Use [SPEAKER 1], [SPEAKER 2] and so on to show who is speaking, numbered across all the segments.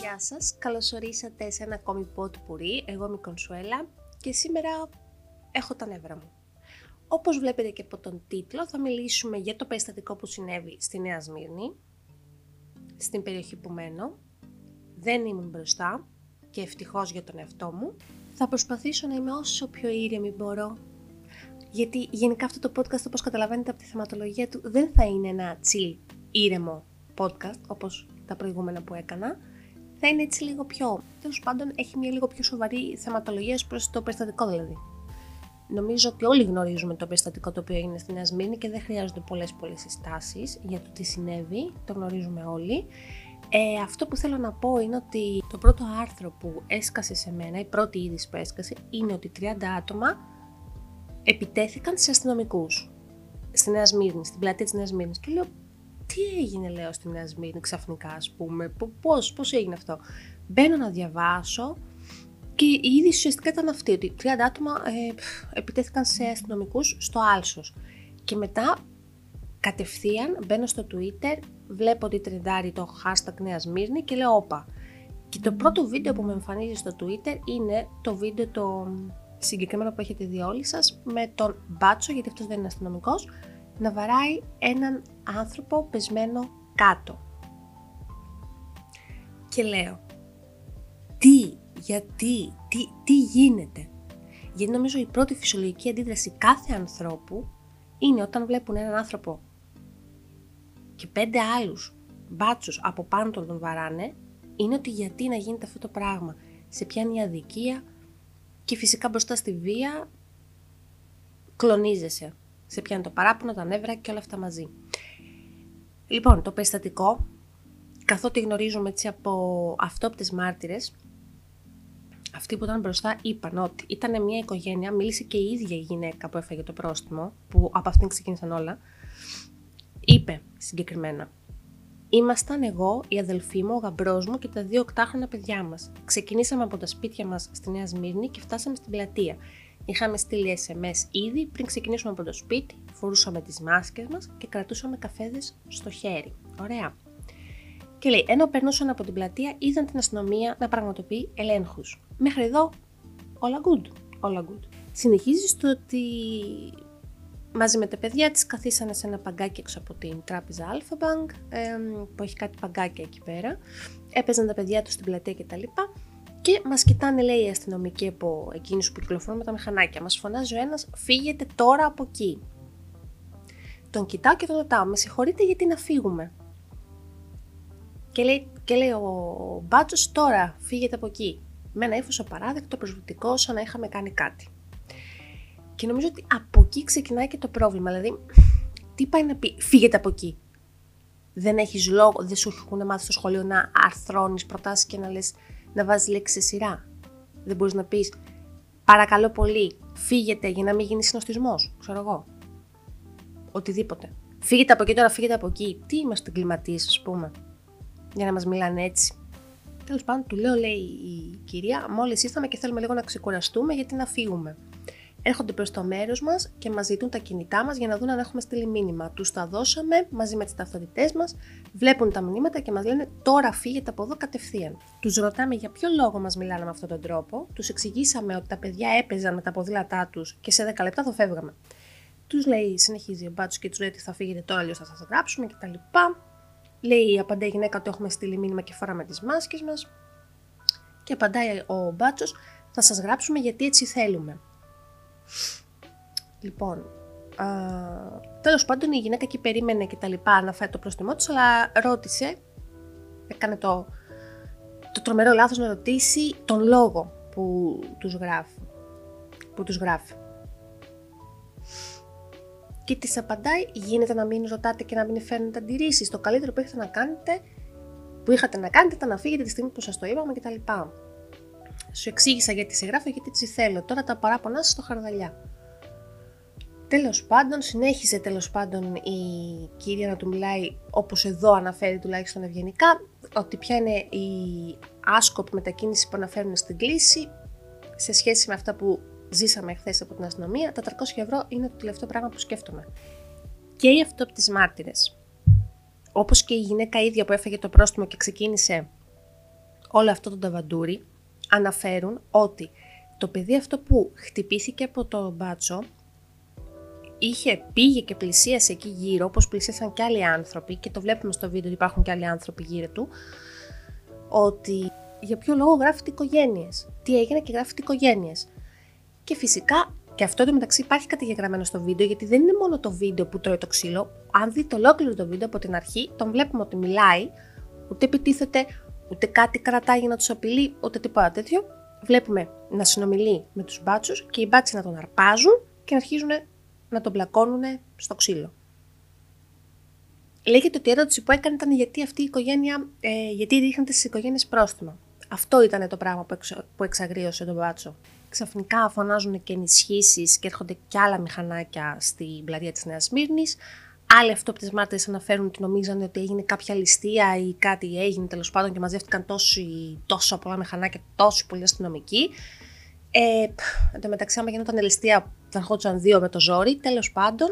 [SPEAKER 1] Γεια σας, καλώς ορίσατε σε ένα ακόμη πουρί. Εγώ είμαι η Κονσουέλα και σήμερα έχω τα νεύρα μου. Όπως βλέπετε και από τον τίτλο θα μιλήσουμε για το περιστατικό που συνέβη στη Νέα Σμύρνη, στην περιοχή που μένω. Δεν ήμουν μπροστά και ευτυχώς για τον εαυτό μου. Θα προσπαθήσω να είμαι όσο πιο ήρεμη μπορώ γιατί γενικά αυτό το podcast όπως καταλαβαίνετε από τη θεματολογία του δεν θα είναι ένα chill ήρεμο podcast όπως τα προηγούμενα που έκανα. Θα είναι έτσι λίγο πιο, τέλος πάντων έχει μια λίγο πιο σοβαρή θεματολογία προς το περιστατικό δηλαδή. Νομίζω ότι όλοι γνωρίζουμε το περιστατικό το οποίο έγινε στην Ασμήνη και δεν χρειάζονται πολλές πολλές συστάσεις για το τι συνέβη, το γνωρίζουμε όλοι. Ε, αυτό που θέλω να πω είναι ότι το πρώτο άρθρο που έσκασε σε μένα, η πρώτη είδηση που έσκασε, είναι ότι 30 άτομα επιτέθηκαν σε αστυνομικούς. Στη Νέα Σμύρνη, στην πλατεία της Νέας Σμύρνη. Και λέω, τι έγινε, λέω, στη Νέα Σμύρνη ξαφνικά, ας πούμε, πώς πώς έγινε αυτό; Μπαίνω να διαβάσω και η είδηση ουσιαστικά ήταν αυτή, ότι 30 άτομα ε, επιτέθηκαν σε αστυνομικούς στο Άλσος. Και μετά, κατευθείαν, μπαίνω στο Twitter, βλέπω ότι τρεντάρει το hashtag Νέα Σμύρνη και λέω, όπα. Και το πρώτο βίντεο που με εμφανίζει στο Twitter είναι το βίντεο το συγκεκριμένο που έχετε δει όλοι σας, με τον μπάτσο, γιατί αυτός δεν είναι αστυνομικός, να βαράει έναν άνθρωπο πεσμένο κάτω. Και λέω, τι, γιατί, τι, τι γίνεται; Γιατί νομίζω η πρώτη φυσιολογική αντίδραση κάθε ανθρώπου είναι όταν βλέπουν έναν άνθρωπο και πέντε άλλους μπάτσους από πάνω τον τον βαράνε, είναι ότι γιατί να γίνεται αυτό το πράγμα. Σε πιάνει αδικία, και φυσικά μπροστά στη βία κλονίζεσαι. Σε πιάνει το παράπονο, τα νεύρα και όλα αυτά μαζί. Λοιπόν, το περιστατικό, καθότι γνωρίζουμε έτσι από αυτόπτες μάρτυρες, αυτοί που ήταν μπροστά είπαν ότι ήταν μια οικογένεια, μίλησε και η ίδια η γυναίκα που έφαγε το πρόστιμο, που από αυτήν ξεκίνησαν όλα, είπε συγκεκριμένα Ήμασταν εγώ, η αδελφή μου, ο γαμπρός μου και τα δύο οκτάχρονα παιδιά μας. Ξεκινήσαμε από τα σπίτια μας στη Νέα Σμύρνη και φτάσαμε στην πλατεία. Είχαμε στείλει SMS ήδη πριν ξεκινήσουμε από το σπίτι, φορούσαμε τις μάσκες μας και κρατούσαμε καφέδες στο χέρι. Ωραία. Και λέει, ενώ περνούσαν από την πλατεία, είδαν την αστυνομία να πραγματοποιεί ελέγχους. Μέχρι εδώ, όλα good. Όλα good. Συνεχίζεις στο ότι μαζί με τα παιδιά της καθίσανε σε ένα παγκάκι έξω από την τράπεζα Alpha Bank που έχει κάτι παγκάκια εκεί πέρα. Έπαιζαν τα παιδιά τους στην πλατεία κτλ. Και μας κοιτάνε λέει οι αστυνομικοί από εκείνους που κυκλοφορούν με τα μηχανάκια. Μας φωνάζει ο ένας φύγετε τώρα από εκεί. Τον κοιτάω και τον ρωτάω με συγχωρείτε γιατί να φύγουμε; Και λέει, και λέει ο μπάτσος τώρα φύγετε από εκεί. Με ένα ύφος απαράδεκτο, προσβλητικό, σαν να είχαμε κάνει κάτι. Και νομίζω ότι από εκεί ξεκινάει και το πρόβλημα. Δηλαδή, τι πάει να πει, φύγετε από εκεί. Δεν έχεις λόγο, δεν σου έχουν μάθει στο σχολείο να αρθρώνεις προτάσεις και να λες να βάζεις λέξει σε σειρά. Δεν μπορείς να πεις παρακαλώ πολύ, φύγετε για να μην γίνεις συνοστισμός. Ξέρω εγώ. Οτιδήποτε. Φύγετε από εκεί τώρα, φύγετε από εκεί. Τι είμαστε εγκληματίες, ας πούμε. Για να μας μιλάνε έτσι. Τέλος πάντων, του λέω, λέει η κυρία, μόλις ήρθαμε και θέλουμε λίγο να ξεκουραστούμε γιατί να φύγουμε έρχονται προς το μέρος μας και μας ζητούν τα κινητά μας για να δουν αν έχουμε στείλει μήνυμα. Τους τα δώσαμε μαζί με τις ταυτότητές μας, βλέπουν τα μηνύματα και μας λένε τώρα φύγετε από εδώ κατευθείαν. Τους ρωτάμε για ποιο λόγο μας μιλάνε με αυτόν τον τρόπο, τους εξηγήσαμε ότι τα παιδιά έπαιζαν με τα ποδήλατά τους και σε 10 λεπτά θα φεύγαμε. Τους λέει, συνεχίζει ο μπάτσος και τους λέει ότι θα φύγετε τώρα, αλλιώ θα σας γράψουμε κτλ. Λέει, απαντάει η γυναίκα ότι έχουμε στείλει μήνυμα και φοράμε τις μάσκες μας. Και απαντάει ο μπάτσος, θα σας γράψουμε γιατί έτσι θέλουμε. Λοιπόν, τέλος πάντων η γυναίκα εκεί περίμενε και τα λοιπά να φάει το πρόστιμό του, αλλά ρώτησε, έκανε το, το τρομερό λάθος να ρωτήσει τον λόγο που τους γράφει. Που τους γράφει. Και της απαντάει, γίνεται να μην ρωτάτε και να μην φέρνετε αντιρρήσεις. Το καλύτερο που έχετε να κάνετε, που είχατε να κάνετε, ήταν να φύγετε τη στιγμή που σας το είπαμε κτλ. Σου εξήγησα γιατί σε γράφω, γιατί τι θέλω. Τώρα τα παράπονά σας στο χαρδαλιά. Τέλος πάντων, συνέχισε τέλος πάντων η κυρία να του μιλάει όπως εδώ αναφέρει τουλάχιστον ευγενικά, ότι ποια είναι η άσκοπη μετακίνηση που αναφέρουν στην κλίση σε σχέση με αυτά που ζήσαμε χθες από την αστυνομία. Τα 300 ευρώ είναι το τελευταίο πράγμα που σκέφτομαι. Και οι αυτόπτες μάρτυρες όπως και η γυναίκα ίδια που έφεγε το πρόστιμο και ξεκίνησε όλο αυτό το ταβαντούρι, αναφέρουν ότι το παιδί αυτό που χτυπήθηκε από το μπάτσο είχε, πήγε και πλησίασε εκεί γύρω, όπως πλησίασαν και άλλοι άνθρωποι και το βλέπουμε στο βίντεο ότι υπάρχουν και άλλοι άνθρωποι γύρω του, ότι για ποιο λόγο γράφει οικογένειες. Τι έγινε και γράφει οικογένειες. Και φυσικά και αυτό μεταξύ υπάρχει καταγεγραμμένο στο βίντεο, γιατί δεν είναι μόνο το βίντεο που τρώει το ξύλο. Αν δείτε ολόκληρο το βίντεο από την αρχή, τον βλέπουμε ότι μιλάει, ούτε επιτίθεται, ούτε κάτι κρατάει για να τους απειλεί, ούτε τίποτα τέτοιο. Βλέπουμε να συνομιλεί με τους μπάτσους και οι μπάτσοι να τον αρπάζουν και να αρχίζουν να τον πλακώνουν στο ξύλο. Λέγεται ότι η ερώτηση που έκανε ήταν γιατί αυτή η οικογένεια, ε, γιατί ρίχνεται στις οικογένειες πρόστιμα. Αυτό ήταν το πράγμα που, εξ, που εξαγρίωσε τον μπάτσο. Ξαφνικά φωνάζουν και ενισχύσεις και έρχονται και άλλα μηχανάκια στην πλατεία της Νέας Μύρνη. Άλλοι αυτόπτε μάρτυρε αναφέρουν ότι νομίζανε ότι έγινε κάποια ληστεία ή κάτι έγινε τέλος πάντων και μαζεύτηκαν τόσοι, τόσο πολλά μηχανάκια, τόσοι πολλοί αστυνομικοί. Ε, εν τω μεταξύ, άμα γινόταν ληστεία, θα ερχόντουσαν δύο με το ζόρι, τέλος πάντων.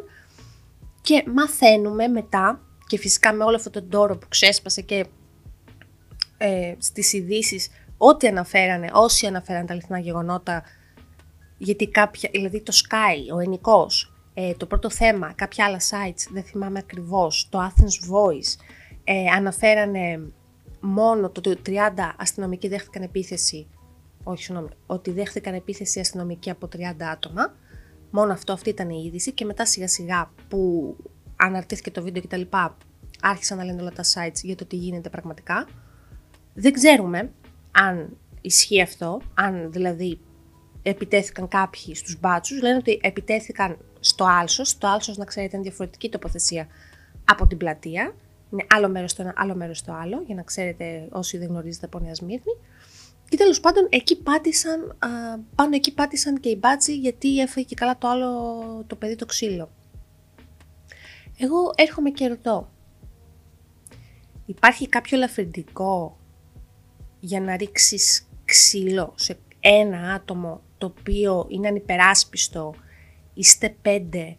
[SPEAKER 1] Και μαθαίνουμε μετά, και φυσικά με όλο αυτό τον τόρο που ξέσπασε και ε, στις ειδήσεις ό,τι αναφέρανε, όσοι αναφέρανε τα αληθινά γεγονότα, γιατί κάποια, δηλαδή το Sky, ο Ενικός, ε, το πρώτο θέμα, κάποια άλλα sites, δεν θυμάμαι ακριβώς, το Athens Voice, ε, αναφέρανε μόνο το ότι 30 αστυνομικοί δέχτηκαν επίθεση, όχι συγγνώμη, ότι δέχτηκαν επίθεση αστυνομική από 30 άτομα, μόνο αυτό, αυτή ήταν η είδηση και μετά σιγά σιγά που αναρτήθηκε το βίντεο κτλ. άρχισαν να λένε όλα τα sites για το τι γίνεται πραγματικά. Δεν ξέρουμε αν ισχύει αυτό, αν δηλαδή επιτέθηκαν κάποιοι στους μπάτσους, λένε ότι επιτέθηκαν στο Άλσος, το Άλσος να ξέρετε είναι διαφορετική τοποθεσία από την πλατεία, είναι άλλο μέρος στο ένα, άλλο μέρος στο άλλο, για να ξέρετε όσοι δεν γνωρίζετε από Νέα Σμύρνη. Και τέλος πάντων εκεί πάτησαν, πάνω εκεί πάτησαν και οι μπάτσοι γιατί έφαγε και καλά το άλλο το παιδί το ξύλο. Εγώ έρχομαι και ρωτώ, υπάρχει κάποιο ελαφρυντικό για να ρίξεις ξύλο σε ένα άτομο το οποίο είναι ανυπεράσπιστο, είστε πέντε,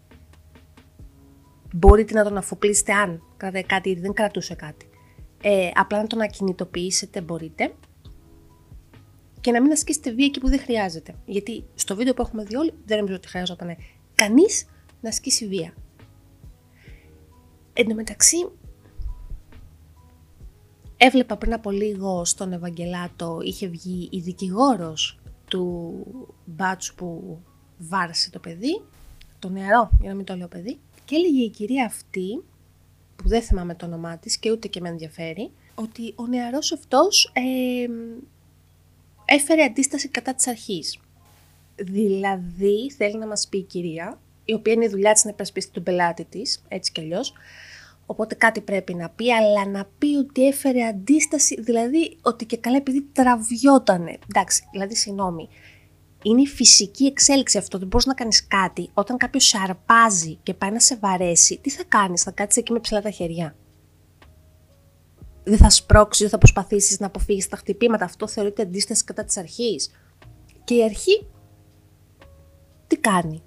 [SPEAKER 1] μπορείτε να τον αφοπλίσετε αν κρατάει κάτι, γιατί δεν κρατούσε κάτι. Ε, απλά να τον ακινητοποιήσετε μπορείτε και να μην ασκήσετε βία εκεί που δεν χρειάζεται. Γιατί στο βίντεο που έχουμε δει όλοι δεν νομίζω ότι χρειαζόταν κανείς να ασκήσει βία. Εν τω μεταξύ, Έβλεπα πριν από λίγο στον Ευαγγελάτο είχε βγει η δικηγόρος του μπάτσου που βάρασε το παιδί, το νεαρό για να μην το λέω παιδί, και έλεγε η κυρία αυτή, που δεν θυμάμαι το όνομά της και ούτε και με ενδιαφέρει, ότι ο νεαρός αυτός ε, έφερε αντίσταση κατά της αρχής. Δηλαδή θέλει να μας πει η κυρία, η οποία είναι η δουλειά της να υπερασπίσει τον πελάτη της, έτσι κι αλλιώς, Οπότε κάτι πρέπει να πει, αλλά να πει ότι έφερε αντίσταση, δηλαδή ότι και καλά επειδή τραβιότανε. Εντάξει, δηλαδή συγγνώμη. Είναι η φυσική εξέλιξη αυτό. Δεν μπορείς να κάνεις κάτι όταν κάποιος σε αρπάζει και πάει να σε βαρέσει. Τι θα κάνεις, θα κάτσεις εκεί με ψηλά τα χέρια; Δεν θα σπρώξεις, δεν θα προσπαθήσεις να αποφύγεις τα χτυπήματα. Αυτό θεωρείται αντίσταση κατά της αρχής. Και η αρχή τι κάνει,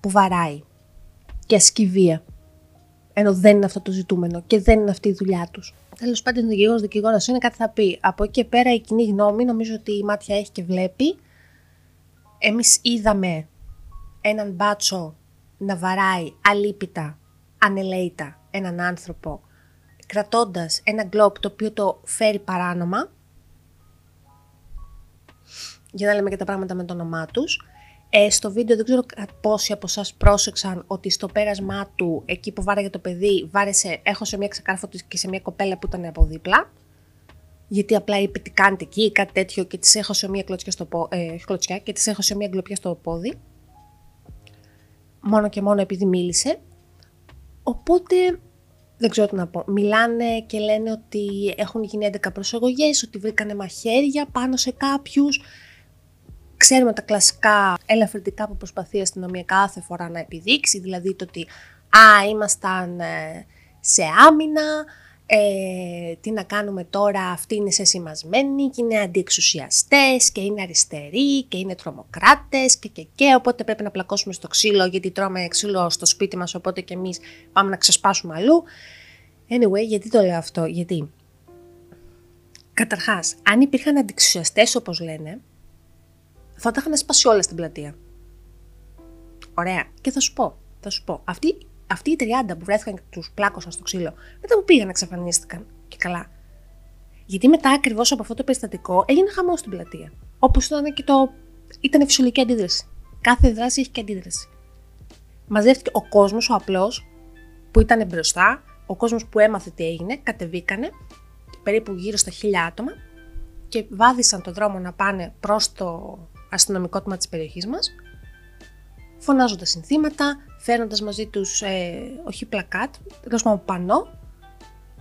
[SPEAKER 1] που βαράει και ασκεί βία ενώ δεν είναι αυτό το ζητούμενο και δεν είναι αυτή η δουλειά τους. Τέλος πάντων, ο δικηγόρος δικηγόρος είναι κάτι θα πει. Από εκεί και πέρα η κοινή γνώμη νομίζω ότι η μάτια έχει και βλέπει. Εμείς είδαμε έναν μπάτσο να βαράει αλίπητα, ανελαίητα έναν άνθρωπο κρατώντας ένα γκλόπ το οποίο το φέρει παράνομα για να λέμε και τα πράγματα με το όνομά τους ε, στο βίντεο δεν ξέρω πόσοι από εσάς πρόσεξαν ότι στο πέρασμά του, εκεί που βάραγε το παιδί, βάρεσε, σε μια ξεκάρφωτη και σε μια κοπέλα που ήταν από δίπλα. Γιατί απλά είπε τι κάνετε εκεί ή κάτι τέτοιο και της έχωσε μια κλωτσιά στο, πόδι, ε, κλωτσιά, και της έχωσε μια γκλοπιά στο πόδι. Μόνο και μόνο επειδή μίλησε. Οπότε δεν ξέρω τι να πω. Μιλάνε και λένε ότι έχουν γίνει 11 προσαγωγές, ότι βρήκανε μαχαίρια πάνω σε κάποιους. Ξέρουμε τα κλασικά ελαφρυντικά που προσπαθεί η αστυνομία κάθε φορά να επιδείξει, δηλαδή το ότι «Α, ήμασταν ε, σε άμυνα, ε, τι να κάνουμε τώρα, αυτοί είναι σε σημασμένοι και είναι αντιεξουσιαστές και είναι αριστεροί και είναι τρομοκράτες και, και, και οπότε πρέπει να πλακώσουμε στο ξύλο γιατί τρώμε ξύλο στο σπίτι μας οπότε και εμείς πάμε να ξεσπάσουμε αλλού. Anyway, γιατί το λέω αυτό, γιατί καταρχάς, αν υπήρχαν αντιξουσιαστές όπως λένε, θα τα είχαν σπάσει όλα στην πλατεία. Ωραία. Και θα σου πω, θα σου πω, αυτοί, αυτοί οι 30 που βρέθηκαν και τους πλάκωσαν στο ξύλο, μετά που πήγαν εξαφανίστηκαν και καλά. Γιατί μετά ακριβώς από αυτό το περιστατικό έγινε χαμός στην πλατεία. Όπως ήταν και το. ήταν φυσιολογική αντίδραση. Κάθε δράση έχει και αντίδραση. Μαζεύτηκε ο κόσμος, ο απλός, που ήταν μπροστά, ο κόσμος που έμαθε τι έγινε, κατεβήκανε, περίπου γύρω στα χίλια άτομα, και βάδισαν το δρόμο να πάνε προς το αστυνομικό τμήμα της περιοχής μας, φωνάζοντας συνθήματα, φέρνοντας μαζί τους ε, όχι πλακάτ, τέλος πανό,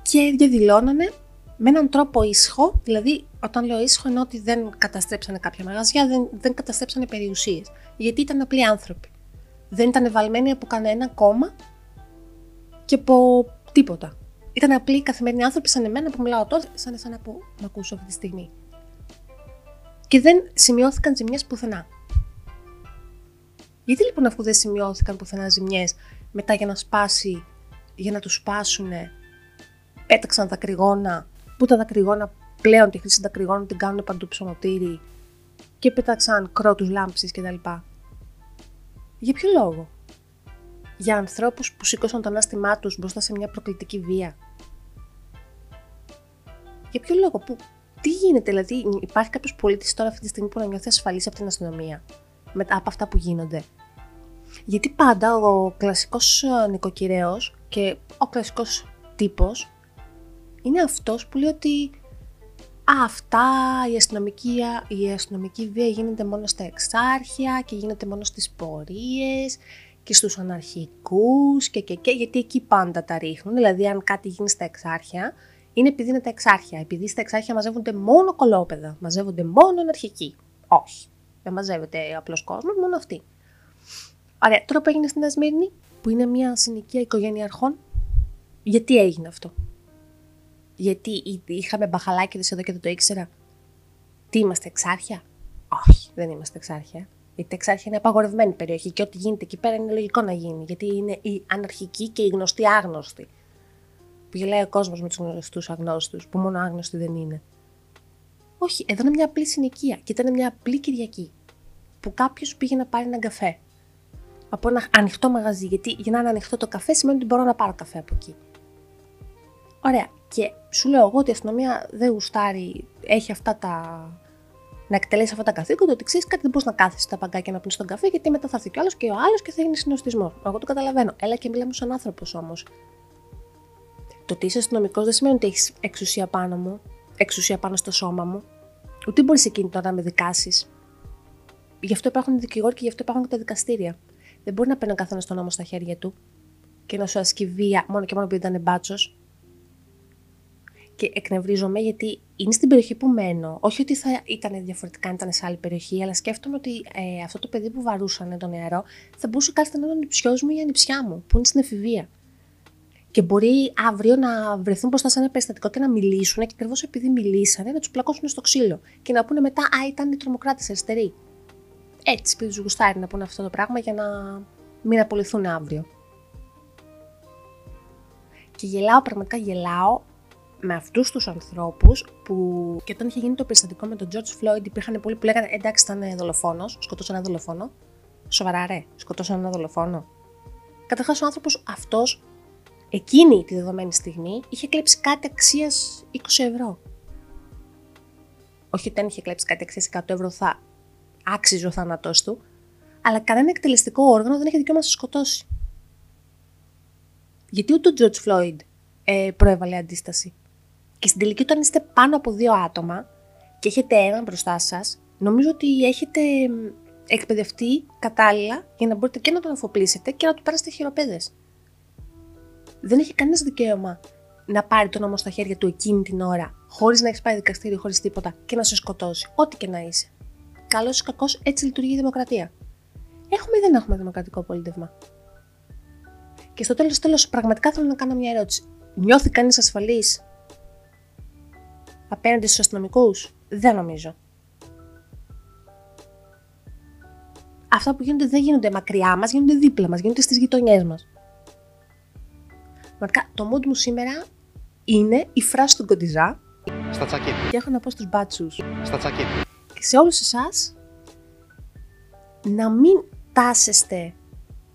[SPEAKER 1] και διαδηλώνανε με έναν τρόπο ήσυχο, δηλαδή όταν λέω ήσυχο εννοώ ότι δεν καταστρέψανε κάποια μαγαζιά, δεν, δεν καταστρέψανε περιουσίες. Γιατί ήταν απλοί άνθρωποι. Δεν ήταν βαλμένοι από κανένα κόμμα και από τίποτα. Ήταν απλοί καθημερινοί άνθρωποι σαν εμένα που μιλάω τώρα, σαν εσένα που με ακούσω αυτή τη στιγμή. Και δεν σημειώθηκαν ζημιές πουθενά. Γιατί λοιπόν αφού δεν σημειώθηκαν πουθενά ζημιές, μετά για να σπάσει, για να τους σπάσουν, πέταξαν δακρυγόνα που τα δακρυγόνα πλέον τη χρήση δακρυγόνων την κάνουν παντού ψωμοτήρι και πέταξαν κρότους λάμψης κτλ. Για ποιο λόγο; Για ανθρώπους που σήκωσαν το ανάστημά τους μπροστά σε μια προκλητική βία. Για ποιο λόγο, που, τι γίνεται, δηλαδή υπάρχει κάποιος πολίτης τώρα αυτή τη στιγμή που να νιώθει ασφαλής από την αστυνομία μετά από αυτά που γίνονται; Γιατί πάντα ο κλασικός νοικοκυρέος και ο κλασικός τύπος είναι αυτός που λέει ότι αυτά η αστυνομική, η αστυνομική βία γίνεται μόνο στα εξάρχεια και γίνεται μόνο στις πορείες και στους αναρχικούς και, και, και γιατί εκεί πάντα τα ρίχνουν. Δηλαδή αν κάτι γίνει στα εξάρχεια είναι επειδή είναι τα εξάρχεια. Επειδή στα εξάρχεια μαζεύονται μόνο κολόπεδα, μαζεύονται μόνο αναρχικοί. Όχι. Δεν μαζεύεται απλός κόσμος, μόνο αυτοί. Ωραία, τώρα που έγινε στην Ασμύρνη, που είναι μια συνοικία οικογένεια αρχών, γιατί έγινε αυτό; Γιατί είχαμε μπαχαλάκιδες εδώ και δεν το ήξερα; Τι είμαστε, εξάρχεια; Όχι, δεν είμαστε εξάρχεια. Γιατί εξάρχεια είναι απαγορευμένη περιοχή και ό,τι γίνεται εκεί πέρα είναι λογικό να γίνει. Γιατί είναι η αναρχική και η γνωστή άγνωστη. Που γελάει ο κόσμος με τους γνωστού αγνώστους, που μόνο άγνωστοι δεν είναι. Όχι, εδώ είναι μια απλή συνοικία και ήταν μια απλή Κυριακή. Που κάποιος πήγε να πάρει έναν καφέ. Από ένα ανοιχτό μαγαζί. Γιατί για να είναι ανοιχτό το καφέ σημαίνει ότι μπορώ να πάρω καφέ από εκεί. Ωραία. Και σου λέω εγώ ότι η αστυνομία δεν γουστάρει, έχει αυτά τα. να εκτελέσει αυτά τα καθήκοντα, ότι ξέρεις κάτι δεν μπορείς να κάθεσαι στα παγκάκια να πει τον καφέ, γιατί μετά θα έρθει κι άλλος και ο άλλος και θα γίνει συνοστισμός. Εγώ το καταλαβαίνω. Έλα και μιλάμε σαν άνθρωπος όμως. Το ότι είσαι αστυνομικός δεν σημαίνει ότι έχεις εξουσία πάνω μου, εξουσία πάνω στο σώμα μου. Ούτε μπορείς εκείνη τώρα να με δικάσεις. Γι' αυτό υπάρχουν οι δικηγόροι και γι' αυτό υπάρχουν και τα δικαστήρια. Δεν μπορεί να παίρνει ο καθένας τον νόμο στα χέρια του και να σου ασκεί βία μόνο και μόνο επειδή ήταν μπάτσος και εκνευρίζομαι γιατί είναι στην περιοχή που μένω. Όχι ότι θα ήταν διαφορετικά αν ήταν σε άλλη περιοχή, αλλά σκέφτομαι ότι ε, αυτό το παιδί που βαρούσαν το νερό θα μπορούσε κάλλιστα να είναι ο νηψιός μου ή η ανιψιά μου, που είναι στην εφηβεία. Και μπορεί αύριο να βρεθούν μπροστά σε ένα περιστατικό και να μιλήσουν και ακριβώς επειδή μιλήσανε να τους πλακώσουν στο ξύλο και να πούνε μετά Α, ήταν οι τρομοκράτες αριστεροί. Έτσι, επειδή τους γουστάρει να πούνε αυτό το πράγμα για να μην απολυθούν αύριο. Και γελάω, πραγματικά γελάω με αυτούς τους ανθρώπους που και όταν είχε γίνει το περιστατικό με τον George Floyd υπήρχαν πολλοί που λέγανε εντάξει ήταν δολοφόνος, σκοτώσαν ένα δολοφόνο. Σοβαρά ρε, σκοτώσαν ένα δολοφόνο. Καταρχάς ο άνθρωπος αυτός εκείνη τη δεδομένη στιγμή είχε κλέψει κάτι αξίας 20 ευρώ. Όχι ότι αν είχε κλέψει κάτι αξίας 100 ευρώ θα άξιζε ο θάνατός του, αλλά κανένα εκτελεστικό όργανο δεν είχε δικαίωμα να σε σκοτώσει. Γιατί ούτε ο George Floyd ε, προέβαλε αντίσταση. Και στην τελική, όταν είστε πάνω από δύο άτομα και έχετε έναν μπροστά σας, νομίζω ότι έχετε εκπαιδευτεί κατάλληλα για να μπορείτε και να τον αφοπλίσετε και να του πάρετε χειροπέδες. Δεν έχει κανένα δικαίωμα να πάρει τον νόμο στα χέρια του εκείνη την ώρα, χωρίς να έχεις πάει δικαστήριο, χωρίς τίποτα και να σε σκοτώσει, ό,τι και να είσαι. Καλός ή κακός, έτσι λειτουργεί η δημοκρατία. Έχουμε ή δεν έχουμε δημοκρατικό πολίτευμα; Και στο τέλος, τέλος, πραγματικά θέλω να κάνω μια ερώτηση. Νιώθει κανείς ασφαλής απέναντι στους αστυνομικούς; Δεν νομίζω. Αυτά που γίνονται δεν γίνονται μακριά μας, γίνονται δίπλα μας, γίνονται στις γειτονιές μας. Μαρικά, το mood μου σήμερα είναι η φράση του Κοντιζά
[SPEAKER 2] Στα τσακίδια.
[SPEAKER 1] και έχω να πω στους μπάτσους
[SPEAKER 2] Στα τσακίδια.
[SPEAKER 1] και σε όλους εσάς να μην τάσεστε,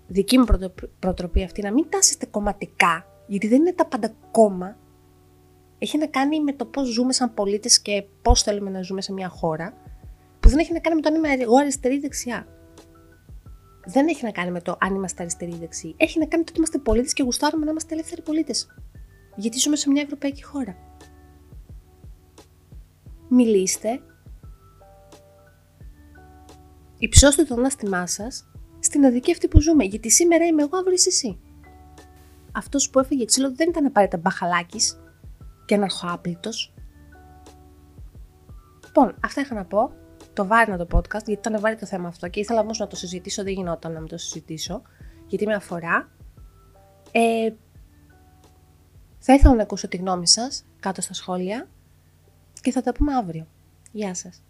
[SPEAKER 1] δική μου πρωτο- προτροπή αυτή, να μην τάσεστε κομματικά, γιατί δεν είναι τα πάντα κόμμα. Έχει να κάνει με το πώς ζούμε σαν πολίτες και πώς θέλουμε να ζούμε σε μια χώρα, που δεν έχει να κάνει με το αν είμαι εγώ αριστερή ή δεξιά. Δεν έχει να κάνει με το αν είμαστε αριστεροί ή δεξιοί. Έχει να κάνει με το ότι είμαστε πολίτες και γουστάρουμε να είμαστε ελεύθεροι πολίτες. Γιατί ζούμε σε μια ευρωπαϊκή χώρα. Μιλήστε υψώστε το ανάστημά σας στην αδική αυτή που ζούμε. Γιατί σήμερα είμαι εγώ, αύριο είσαι εσύ. Αυτός που έφεγε ξύλο δεν ήταν απαραίτητα μπαχαλάκι και αναρχοάπλητος. Λοιπόν, αυτά είχα να πω. Το βάρινα το podcast, γιατί ήταν βάρη το θέμα αυτό και ήθελα όμως να το συζητήσω. Δεν γινόταν να μην το συζητήσω, γιατί με αφορά. Ε, θα ήθελα να ακούσω τη γνώμη σας κάτω στα σχόλια και θα τα πούμε αύριο. Γεια σας.